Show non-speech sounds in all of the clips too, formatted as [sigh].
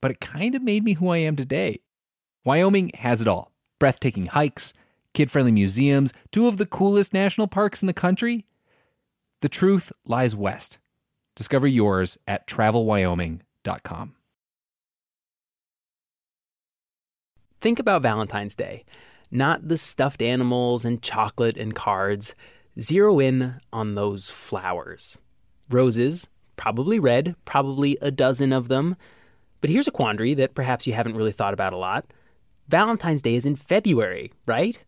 but it kind of made me who I am today. Wyoming has it all breathtaking hikes, kid friendly museums, two of the coolest national parks in the country. The truth lies west. Discover yours at travelwyoming.com. Think about Valentine's Day, not the stuffed animals and chocolate and cards. Zero in on those flowers. Roses, probably red, probably a dozen of them. But here's a quandary that perhaps you haven't really thought about a lot. Valentine's Day is in February, right?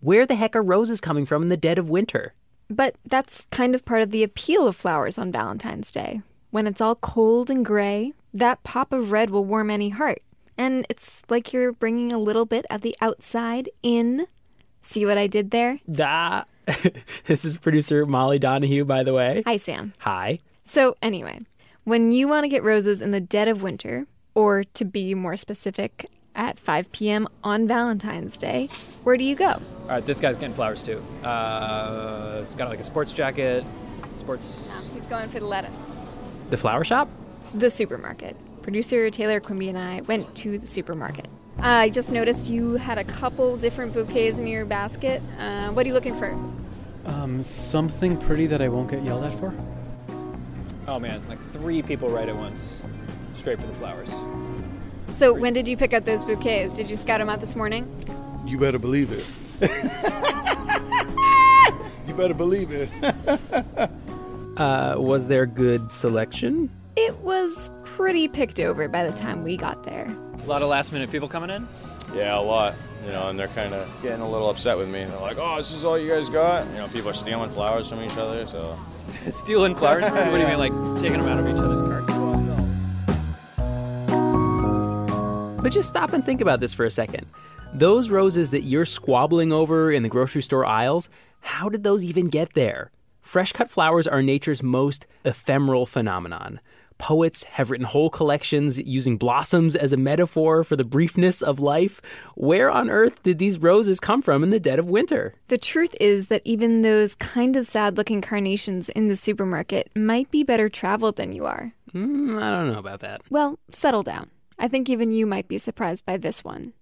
Where the heck are roses coming from in the dead of winter? But that's kind of part of the appeal of flowers on Valentine's Day. When it's all cold and gray, that pop of red will warm any heart. And it's like you're bringing a little bit of the outside in. See what I did there? Ah, [laughs] this is producer Molly Donahue, by the way. Hi, Sam. Hi. So, anyway, when you want to get roses in the dead of winter, or to be more specific, at 5 p.m. on Valentine's Day, where do you go? All right, this guy's getting flowers too. Uh, it's got like a sports jacket, sports. He's going for the lettuce. The flower shop? The supermarket. Producer Taylor Quimby and I went to the supermarket. Uh, I just noticed you had a couple different bouquets in your basket. Uh, what are you looking for? Um, something pretty that I won't get yelled at for? Oh man, like three people right at once, straight for the flowers. So, when did you pick up those bouquets? Did you scout them out this morning? You better believe it. [laughs] you better believe it. [laughs] Uh, was there good selection? It was pretty picked over by the time we got there. A lot of last minute people coming in. Yeah, a lot. You know, and they're kind of getting a little upset with me. They're like, "Oh, this is all you guys got." You know, people are stealing flowers from each other. So, [laughs] Stealing flowers? What do you mean, like taking them out of each other's cart? But just stop and think about this for a second. Those roses that you're squabbling over in the grocery store aisles, how did those even get there? Fresh cut flowers are nature's most ephemeral phenomenon. Poets have written whole collections using blossoms as a metaphor for the briefness of life. Where on earth did these roses come from in the dead of winter? The truth is that even those kind of sad looking carnations in the supermarket might be better traveled than you are. Mm, I don't know about that. Well, settle down. I think even you might be surprised by this one.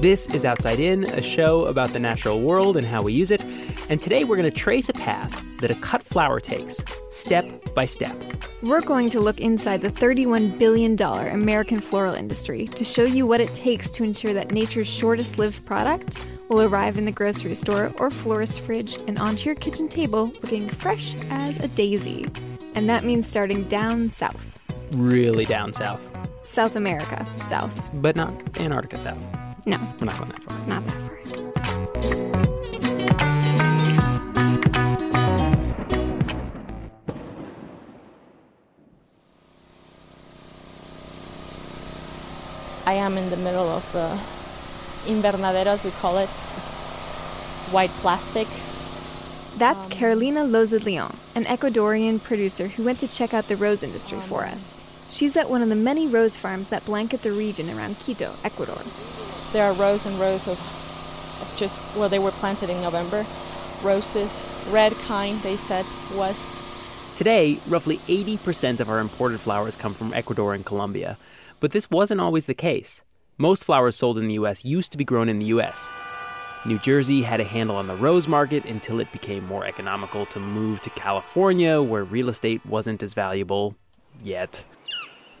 This is Outside In, a show about the natural world and how we use it. And today we're going to trace a path that a cut flower takes, step by step. We're going to look inside the $31 billion American floral industry to show you what it takes to ensure that nature's shortest lived product will arrive in the grocery store or florist fridge and onto your kitchen table looking fresh as a daisy. And that means starting down south. Really down south, South America, south. but not Antarctica south. No, We're not going that far. not that far. I am in the middle of the invernadero, as we call it. It's white plastic. That's um, Carolina Loza Leon, an Ecuadorian producer who went to check out the rose industry for um, us. She's at one of the many rose farms that blanket the region around Quito, Ecuador. There are rows and rows of, of just, well, they were planted in November. Roses, red kind, they said, was. Today, roughly 80% of our imported flowers come from Ecuador and Colombia. But this wasn't always the case. Most flowers sold in the US used to be grown in the US. New Jersey had a handle on the rose market until it became more economical to move to California, where real estate wasn't as valuable yet.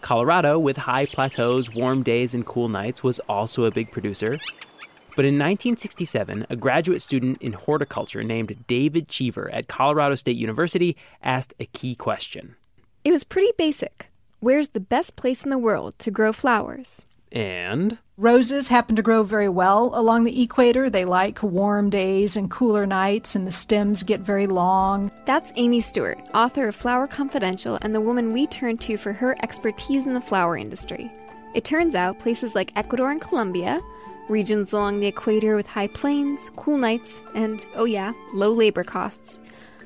Colorado, with high plateaus, warm days, and cool nights, was also a big producer. But in 1967, a graduate student in horticulture named David Cheever at Colorado State University asked a key question. It was pretty basic. Where's the best place in the world to grow flowers? And Roses happen to grow very well along the equator. They like warm days and cooler nights, and the stems get very long. That's Amy Stewart, author of Flower Confidential, and the woman we turn to for her expertise in the flower industry. It turns out places like Ecuador and Colombia, regions along the equator with high plains, cool nights, and, oh yeah, low labor costs,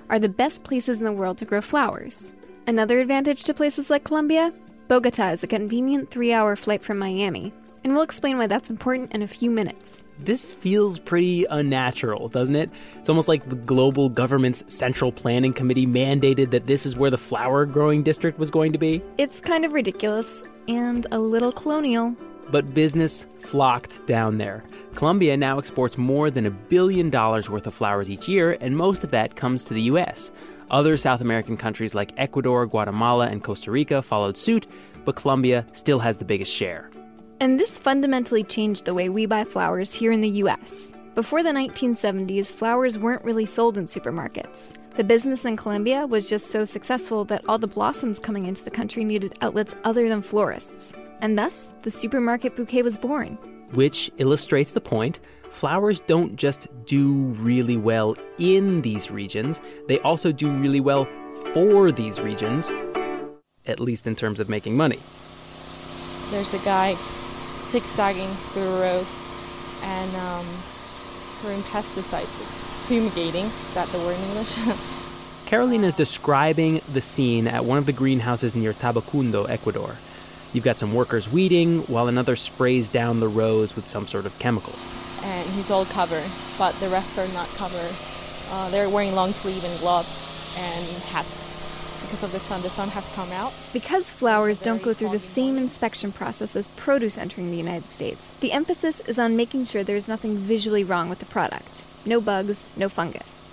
are the best places in the world to grow flowers. Another advantage to places like Colombia Bogota is a convenient three hour flight from Miami, and we'll explain why that's important in a few minutes. this feels pretty unnatural, doesn't it? It's almost like the global government's central planning committee mandated that this is where the flower growing district was going to be. It's kind of ridiculous and a little colonial. But business flocked down there. Colombia now exports more than a billion dollars worth of flowers each year, and most of that comes to the US. Other South American countries like Ecuador, Guatemala, and Costa Rica followed suit, but Colombia still has the biggest share. And this fundamentally changed the way we buy flowers here in the US. Before the 1970s, flowers weren't really sold in supermarkets. The business in Colombia was just so successful that all the blossoms coming into the country needed outlets other than florists. And thus, the supermarket bouquet was born. which illustrates the point flowers don't just do really well in these regions, they also do really well for these regions, at least in terms of making money. There's a guy zigzagging through rose and um, throwing pesticides, fumigating. Is that the word in English? [laughs] Carolina is describing the scene at one of the greenhouses near Tabacundo, Ecuador. You've got some workers weeding while another sprays down the rows with some sort of chemical. and he's all covered, but the rest are not covered. Uh, they're wearing long sleeve and gloves and hats because of the sun. The sun has come out. Because flowers don't go through the same inspection process as produce entering the United States, the emphasis is on making sure there's nothing visually wrong with the product no bugs, no fungus.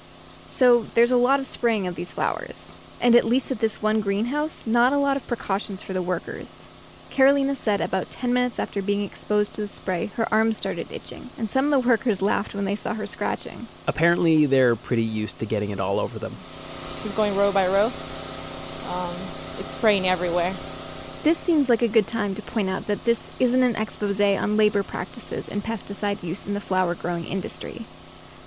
So there's a lot of spraying of these flowers. And at least at this one greenhouse, not a lot of precautions for the workers. Carolina said about 10 minutes after being exposed to the spray, her arms started itching, and some of the workers laughed when they saw her scratching. Apparently, they're pretty used to getting it all over them. He's going row by row. Um, it's spraying everywhere. This seems like a good time to point out that this isn't an expose on labor practices and pesticide use in the flower growing industry.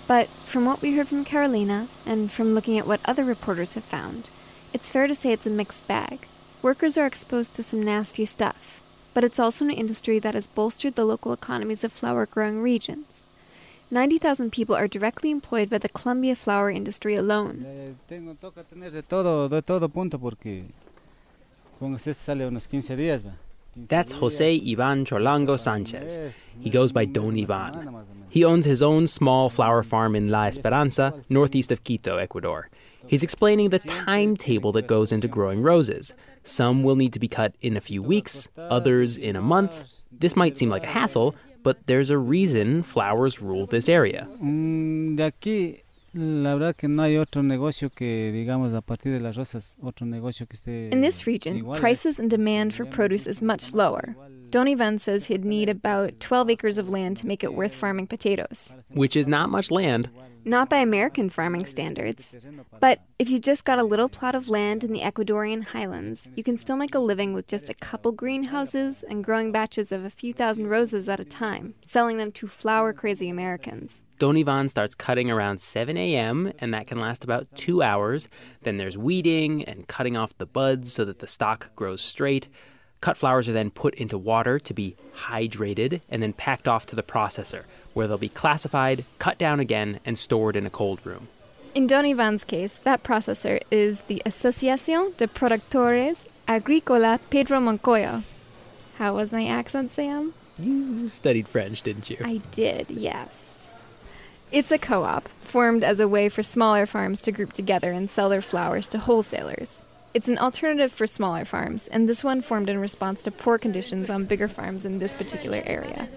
But from what we heard from Carolina, and from looking at what other reporters have found, it's fair to say it's a mixed bag. Workers are exposed to some nasty stuff, but it's also an industry that has bolstered the local economies of flower growing regions. 90,000 people are directly employed by the Colombia flower industry alone. Eh, Tengo, toca tener de todo, de todo punto porque con este sale unos 15 días. va. 15 That's Jose Ivan Cholango Sanchez. He goes by Don Ivan. semana más o menos. He owns his own small flower farm in La Esperanza, northeast of Quito, Ecuador. He's explaining the timetable that goes into growing roses. Some will need to be cut in a few weeks, others in a month. This might seem like a hassle, but there's a reason flowers rule this area. Mm, de aquí, la verdad que no hay otro negocio que, digamos, a partir de las rosas, otro negocio que esté. In this region, eh. prices and demand for produce is much lower. Don Ivan says he'd need about 12 acres of land to make it worth farming potatoes. Which is not much land. Not by American farming standards. But if you just got a little plot of land in the Ecuadorian highlands, you can still make a living with just a couple greenhouses and growing batches of a few thousand roses at a time, selling them to flower crazy Americans. Don Ivan starts cutting around 7 a.m., and that can last about two hours. Then there's weeding and cutting off the buds so that the stalk grows straight. Cut flowers are then put into water to be hydrated and then packed off to the processor, where they'll be classified, cut down again, and stored in a cold room. In Don Ivan's case, that processor is the Asociación de Productores Agrícola Pedro Moncayo. How was my accent, Sam? You studied French, didn't you? I did, yes. It's a co op formed as a way for smaller farms to group together and sell their flowers to wholesalers. It's an alternative for smaller farms, and this one formed in response to poor conditions on bigger farms in this particular area.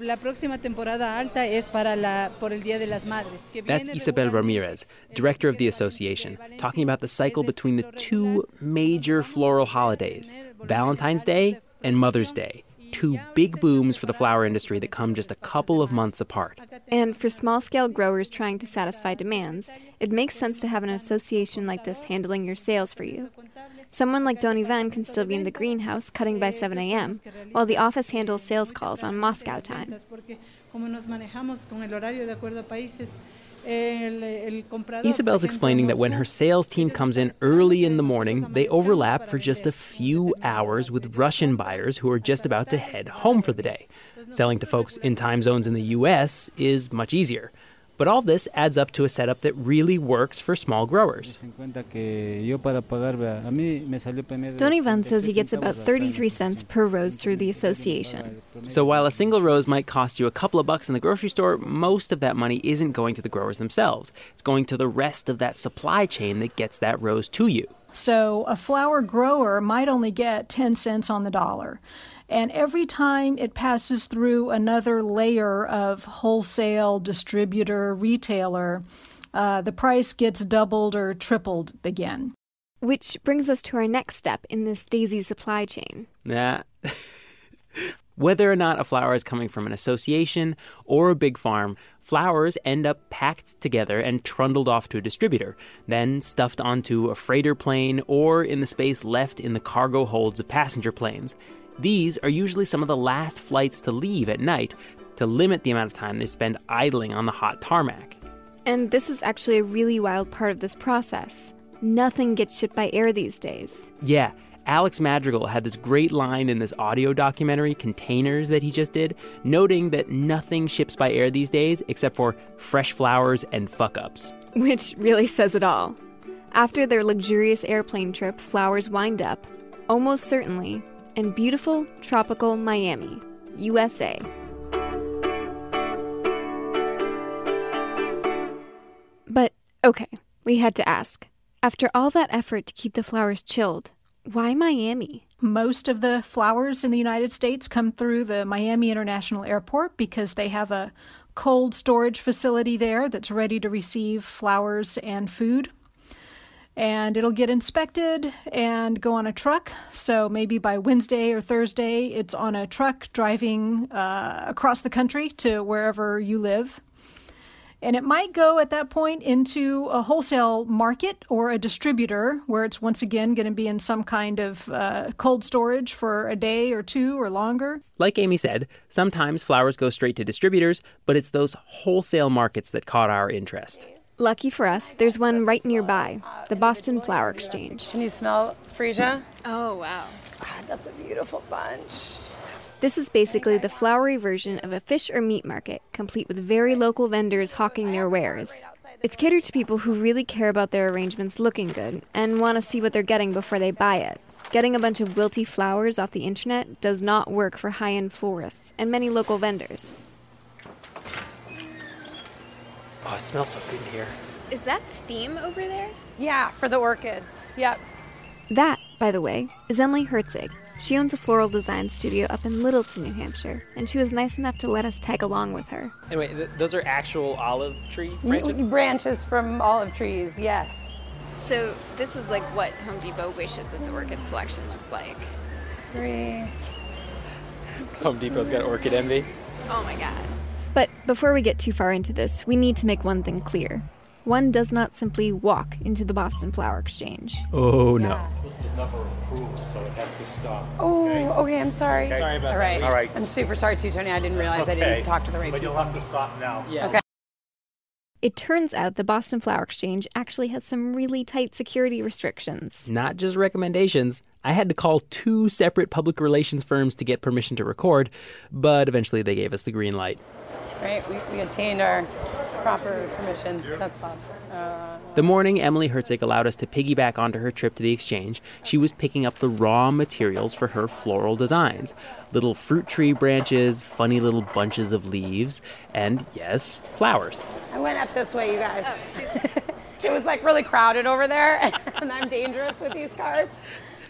La próxima temporada alta es para la, por el Día de las Madres. que That's Isabel Ramirez, director of the association, talking about the cycle between the two major floral holidays Valentine's Day and Mother's Day. Two big booms for the flower industry that come just a couple of months apart. And for small scale growers trying to satisfy demands, it makes sense to have an association like this handling your sales for you. Someone like Don Ivan can still be in the greenhouse cutting by 7 a.m., while the office handles sales calls on Moscow time. Porque como nos manejamos con el horario de acuerdo a países, el, el comprador, Isabel's explaining that when her sales team comes in early in the morning, they overlap for just a few hours with Russian buyers who are just about to head home for the day. Selling to folks in time zones in the US is much easier. But all this adds up to a setup that really works for small growers. En cuenta que yo para pagar, vea, a mí me salió promedio de Don Ivan says he gets about 33 cents per rose through the association. So while a single rose might cost you a couple of bucks in the grocery store, most of that money isn't going to the growers themselves. It's going to the rest of that supply chain that gets that rose to you. So a flower grower might only get 10 cents on the dollar. And every time it passes through another layer of wholesale, distributor, retailer, uh, the price gets doubled or tripled again. Which brings us to our next step in this daisy supply chain. Yeah. [laughs] Whether or not a flower is coming from an association or a big farm, flowers end up packed together and trundled off to a distributor, then stuffed onto a freighter plane or in the space left in the cargo holds of passenger planes. These are usually some of the last flights to leave at night to limit the amount of time they spend idling on the hot tarmac. And this is actually a really wild part of this process. Nothing gets shipped by air these days. Yeah, Alex Madrigal had this great line in this audio documentary, Containers, that he just did, noting that nothing ships by air these days except for fresh flowers and fuck ups. Which really says it all. After their luxurious airplane trip, flowers wind up, almost certainly, in beautiful, tropical Miami, USA. But, okay, we had to ask. After all that effort to keep the flowers chilled, why Miami? Most of the flowers in the United States come through the Miami International Airport because they have a cold storage facility there that's ready to receive flowers and food. And it'll get inspected and go on a truck. So maybe by Wednesday or Thursday, it's on a truck driving uh, across the country to wherever you live. And it might go at that point into a wholesale market or a distributor where it's once again going to be in some kind of uh, cold storage for a day or two or longer. Like Amy said, sometimes flowers go straight to distributors, but it's those wholesale markets that caught our interest. Lucky for us, there's one right nearby the Boston Flower Exchange. Can you smell freesia? Oh, wow. God, that's a beautiful bunch. This is basically the flowery version of a fish or meat market, complete with very local vendors hawking their wares. It's catered to people who really care about their arrangements looking good and want to see what they're getting before they buy it. Getting a bunch of wilty flowers off the internet does not work for high end florists and many local vendors. Oh, it smells so good in here. Is that steam over there? Yeah, for the orchids. Yep. That, by the way, is Emily Herzig. She owns a floral design studio up in Littleton, New Hampshire, and she was nice enough to let us tag along with her. Anyway, th- those are actual olive tree Branches? branches from olive trees, yes. So, this is like what Home Depot wishes its orchid selection looked like. Three. Home Depot's got orchid envy. Oh my god. But before we get too far into this, we need to make one thing clear. One does not simply walk into the Boston Flower Exchange. Oh no. Oh, okay, I'm sorry. Okay. Sorry about All right. that. All right. I'm super sorry too, Tony. I didn't realize I Okay. didn't talk to the right But people. you'll have to stop now. Yeah. Okay. It turns out the Boston Flower Exchange actually has some really tight security restrictions. Not just recommendations. I had to call two separate public relations firms to get permission to record, but eventually they gave us the green light. Right, we, we obtained our proper permission. That's Bob. Uh, The morning Emily Herzig allowed us to piggyback onto her trip to the exchange, she was picking up the raw materials for her floral designs little fruit tree branches, funny little bunches of leaves, and yes, flowers. I went up this way, you guys. [laughs] it was like really crowded over there, [laughs] and I'm dangerous with these carts.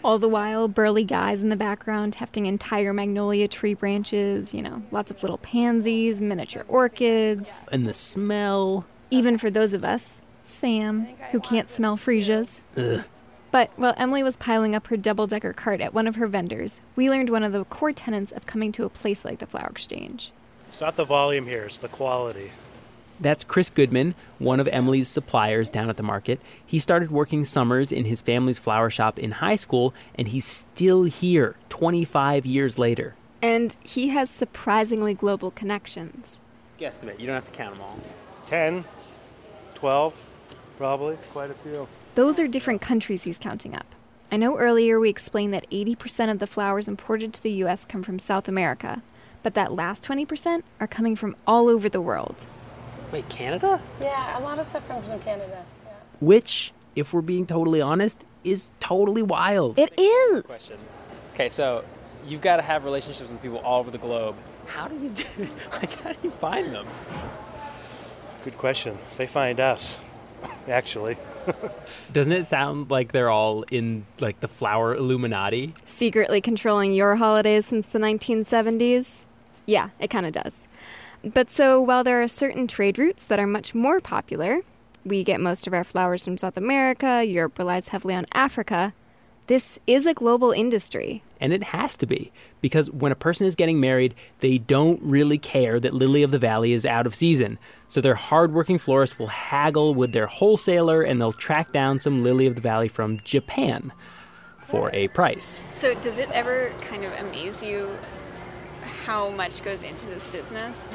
All the while, burly guys in the background hefting entire magnolia tree branches, you know, lots of little pansies, miniature orchids. And the smell. Even for those of us, Sam, who can't smell freesias. Ugh. But while Emily was piling up her double decker cart at one of her vendors, we learned one of the core tenets of coming to a place like the Flower Exchange. It's not the volume here, it's the quality. That's Chris Goodman, one of Emily's suppliers down at the market. He started working summers in his family's flower shop in high school, and he's still here 25 years later. And he has surprisingly global connections. Guesstimate, you don't have to count them all. 10, 12, probably, quite a few. Those are different countries he's counting up. I know earlier we explained that 80% of the flowers imported to the US come from South America, but that last 20% are coming from all over the world. Wait, Canada? Yeah, a lot of stuff comes from Canada. Which, if we're being totally honest, is totally wild. It is. Question. Okay, so you've got to have relationships with people all over the globe. How do you do? [laughs] Like, how do you find them? Good question. They find us, actually. Doesn't it sound like they're all in like the flower Illuminati? Secretly controlling your holidays since the 1970s? Yeah, it kind of does. But so while there are certain trade routes that are much more popular, we get most of our flowers from South America, Europe relies heavily on Africa, this is a global industry. And it has to be, because when a person is getting married, they don't really care that Lily of the Valley is out of season. So their hardworking florist will haggle with their wholesaler and they'll track down some Lily of the Valley from Japan for a price. So, does it ever kind of amaze you how much goes into this business?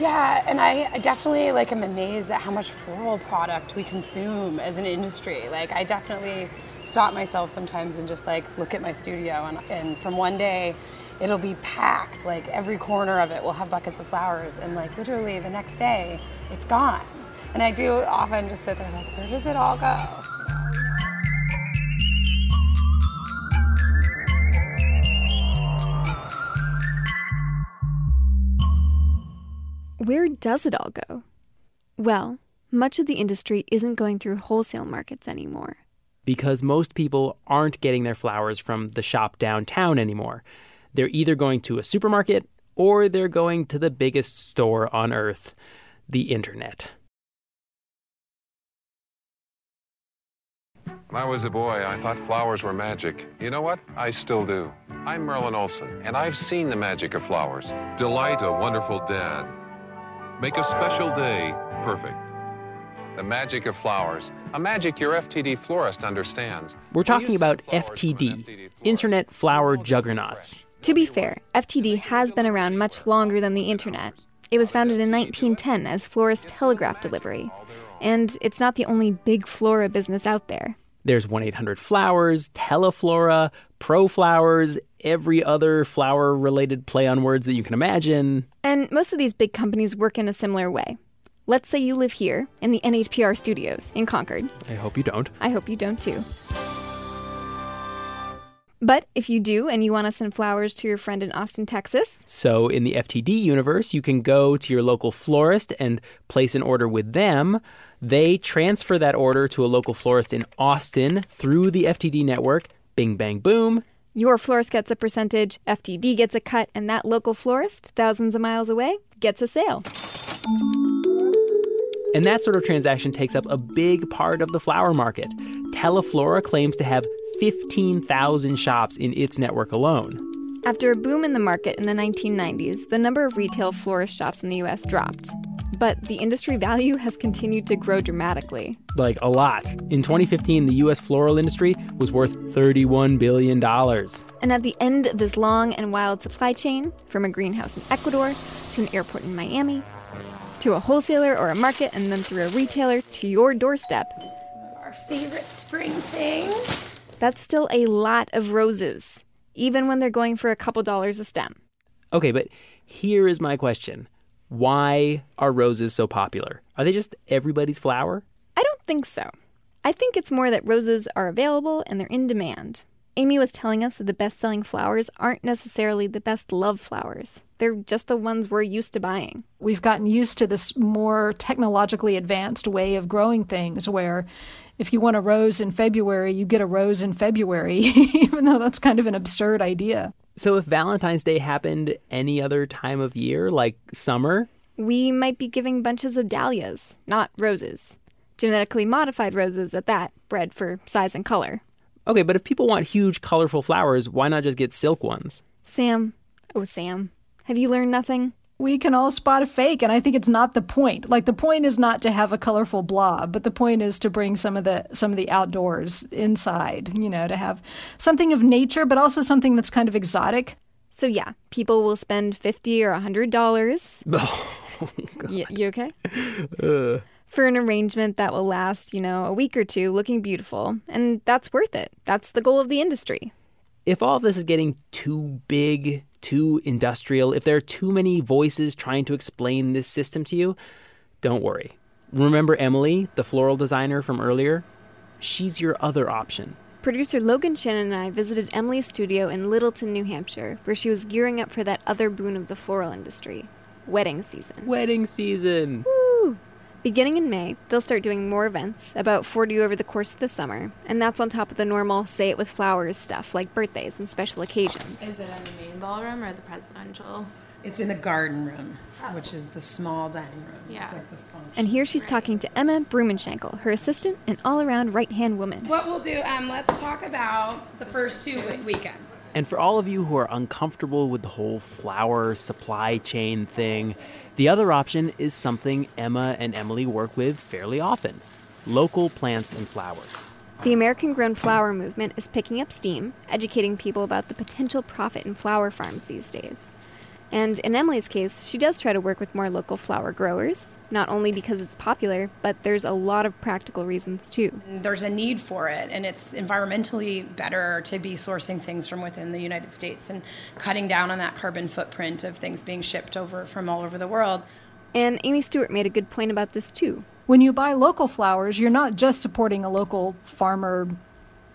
Yeah, and I I definitely like am amazed at how much floral product we consume as an industry. Like I definitely stop myself sometimes and just like look at my studio and, and from one day it'll be packed. Like every corner of it will have buckets of flowers and like literally the next day it's gone. And I do often just sit there like, where does it all go? Where does it all go? Well, much of the industry isn't going through wholesale markets anymore. Because most people aren't getting their flowers from the shop downtown anymore. They're either going to a supermarket or they're going to the biggest store on earth, the internet. When I was a boy, I thought flowers were magic. You know what? I still do. I'm Merlin Olsen, and I've seen the magic of flowers. Delight a wonderful dad. Make a special day perfect. The magic of flowers, a magic your FTD florist understands. We're talking about FTD, Internet Flower Juggernauts. To be fair, FTD has been around much longer than the internet. It was founded in 1910 as Florist Telegraph Delivery, and it's not the only big flora business out there. There's 1 800 Flowers, Teleflora, Pro Flowers, every other flower related play on words that you can imagine. And most of these big companies work in a similar way. Let's say you live here in the NHPR studios in Concord. I hope you don't. I hope you don't too. But if you do and you want to send flowers to your friend in Austin, Texas, So, in the FTD universe, you can go to your local florist and place an order with them. They transfer that order to a local florist in Austin through the FTD network. Bing, bang, boom. your florist gets a percentage, FTD gets a cut, and that local florist, thousands of miles away, gets a sale. And that sort of transaction takes up a big part of the flower market. Teleflora claims to have 15,000 shops in its network alone. After a boom in the market in the 1990s, the number of retail florist shops in the US dropped. But the industry value has continued to grow dramatically. Like a lot. In 2015, the US floral industry was worth $31 billion. And at the end of this long and wild supply chain, from a greenhouse in Ecuador to an airport in Miami, to a wholesaler or a market, and then through a retailer to your doorstep, Our favorite spring things. that's still a lot of roses, even when they're going for a couple dollars a stem. Okay, but here is my question Why are roses so popular? Are they just everybody's flower? I don't think so. I think it's more that roses are available and they're in demand. Amy was telling us that the best selling flowers aren't necessarily the best love flowers. They're just the ones we're used to buying. We've gotten used to this more technologically advanced way of growing things where if you want a rose in February, you get a rose in February, [laughs] even though that's kind of an absurd idea. So if Valentine's Day happened any other time of year, like summer, We might be giving bunches of dahlias, not roses. Genetically modified roses at that, bred for size and color. Okay, but if people want huge, colorful flowers, why not just get silk ones? Sam, oh Sam, have you learned nothing? We can all spot a fake, and I think it's not the point. Like the point is not to have a colorful blob, but the point is to bring some of the some of the outdoors inside. You know, to have something of nature, but also something that's kind of exotic. So yeah, people will spend fifty or a hundred dollars. [laughs] Oh, Y- you okay? [laughs] Ugh. For an arrangement that will last, you know, a week or two, looking beautiful, and that's worth it. That's the goal of the industry. If all of this is getting too big, too industrial, if there are too many voices trying to explain this system to you, don't worry. Remember Emily, the floral designer from earlier? She's your other option. Producer Logan Shannon and I visited Emily's studio in Littleton, New Hampshire, where she was gearing up for that other boon of the floral industry wedding season. Wedding season! Woo! Beginning in May, they'll start doing more events, about 40 over the course of the summer, and that's on top of the normal say it with flowers stuff like birthdays and special occasions. Is it in the main ballroom or the presidential? It's in the garden room, which is the small dining room. Yeah. It's like the function. And here she's talking to Emma Brumenschenkel, her assistant and all around right hand woman. What we'll do, um, let's talk about the first two we- weekends. And for all of you who are uncomfortable with the whole flower supply chain thing, the other option is something Emma and Emily work with fairly often local plants and flowers. The American grown flower movement is picking up steam, educating people about the potential profit in flower farms these days. And in Emily's case, she does try to work with more local flower growers, not only because it's popular, but there's a lot of practical reasons too. There's a need for it, and it's environmentally better to be sourcing things from within the United States and cutting down on that carbon footprint of things being shipped over from all over the world. And Amy Stewart made a good point about this too. When you buy local flowers, you're not just supporting a local farmer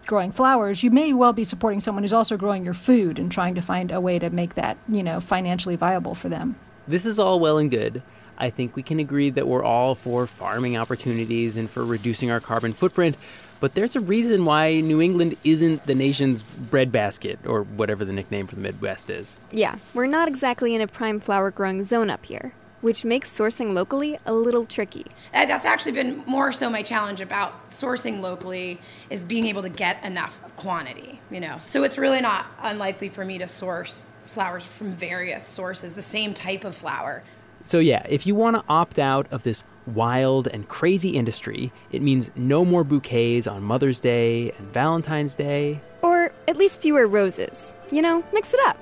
growing flowers. You may well be supporting someone who's also growing your food and trying to find a way to make that, you know, financially viable for them. This is all well and good. I think we can agree that we're all for farming opportunities and for reducing our carbon footprint, but there's a reason why New England isn't the nation's breadbasket, or whatever the nickname for the Midwest is. Yeah, we're not exactly in a prime flower growing zone up here, which makes sourcing locally a little tricky. Uh, That's actually been more so my challenge about sourcing locally is being able to get enough quantity, you know. So it's really not unlikely for me to source flowers from various sources, the same type of flower. So, yeah, if you want to opt out of this wild and crazy industry, it means no more bouquets on Mother's Day and Valentine's Day. Or at least fewer roses. You know, mix it up.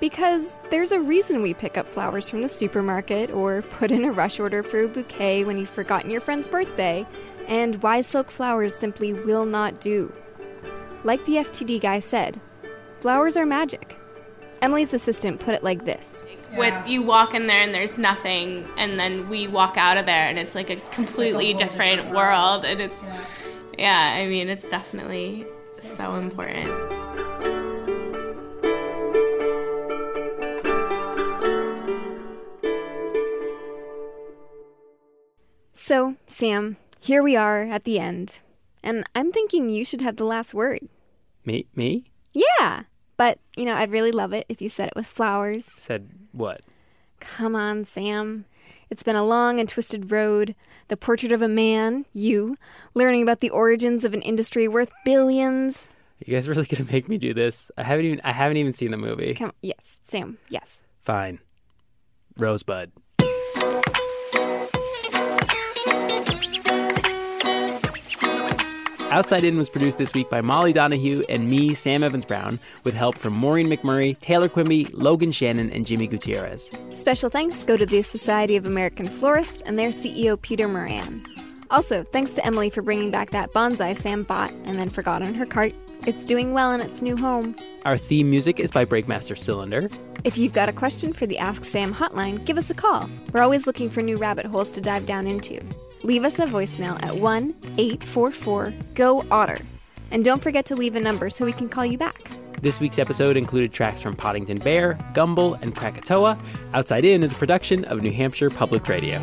Because there's a reason we pick up flowers from the supermarket or put in a rush order for a bouquet when you've forgotten your friend's birthday, and why silk flowers simply will not do. Like the FTD guy said, flowers are magic. Emily's assistant put it like this With you walk in there and there's nothing, and then we walk out of there and it's like a completely whole different, different world, and it's yeah. I mean, it's definitely so important. So, Sam, here we are at the end. And I'm thinking you should have the last word. Me? Me? Yeah! But, you know, I'd really love it if you said it with flowers. Said what? Come on, Sam. It's been a long and twisted road. The portrait of a man, you, learning about the origins of an industry worth billions. You guys really gonna make me do this? I haven't even I haven't even seen the movie. Come, yes, Sam, yes. Fine. Rosebud. Outside In was produced this week by Molly Donahue and me, Sam Evans Brown, with help from Maureen McMurray, Taylor Quimby, Logan Shannon, and Jimmy Gutierrez. Special thanks go to the Society of American Florists and their CEO, Peter Moran. Also, thanks to Emily for bringing back that bonsai Sam bought and then forgot on her cart. It's doing well in its new home. Our theme music is by Breakmaster Cylinder. If you've got a question for the Ask Sam hotline, give us a call. We're always looking for new rabbit holes to dive down into. Leave us a voicemail at 1 844 GO OTTER. And don't forget to leave a number so we can call you back. This week's episode included tracks from Poddington Bear, Gumble, and Krakatoa. Outside In is a production of New Hampshire Public Radio.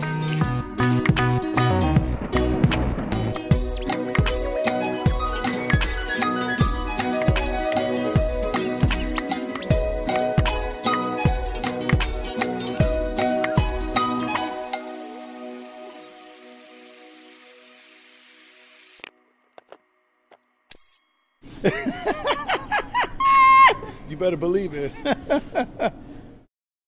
Believe it. [laughs]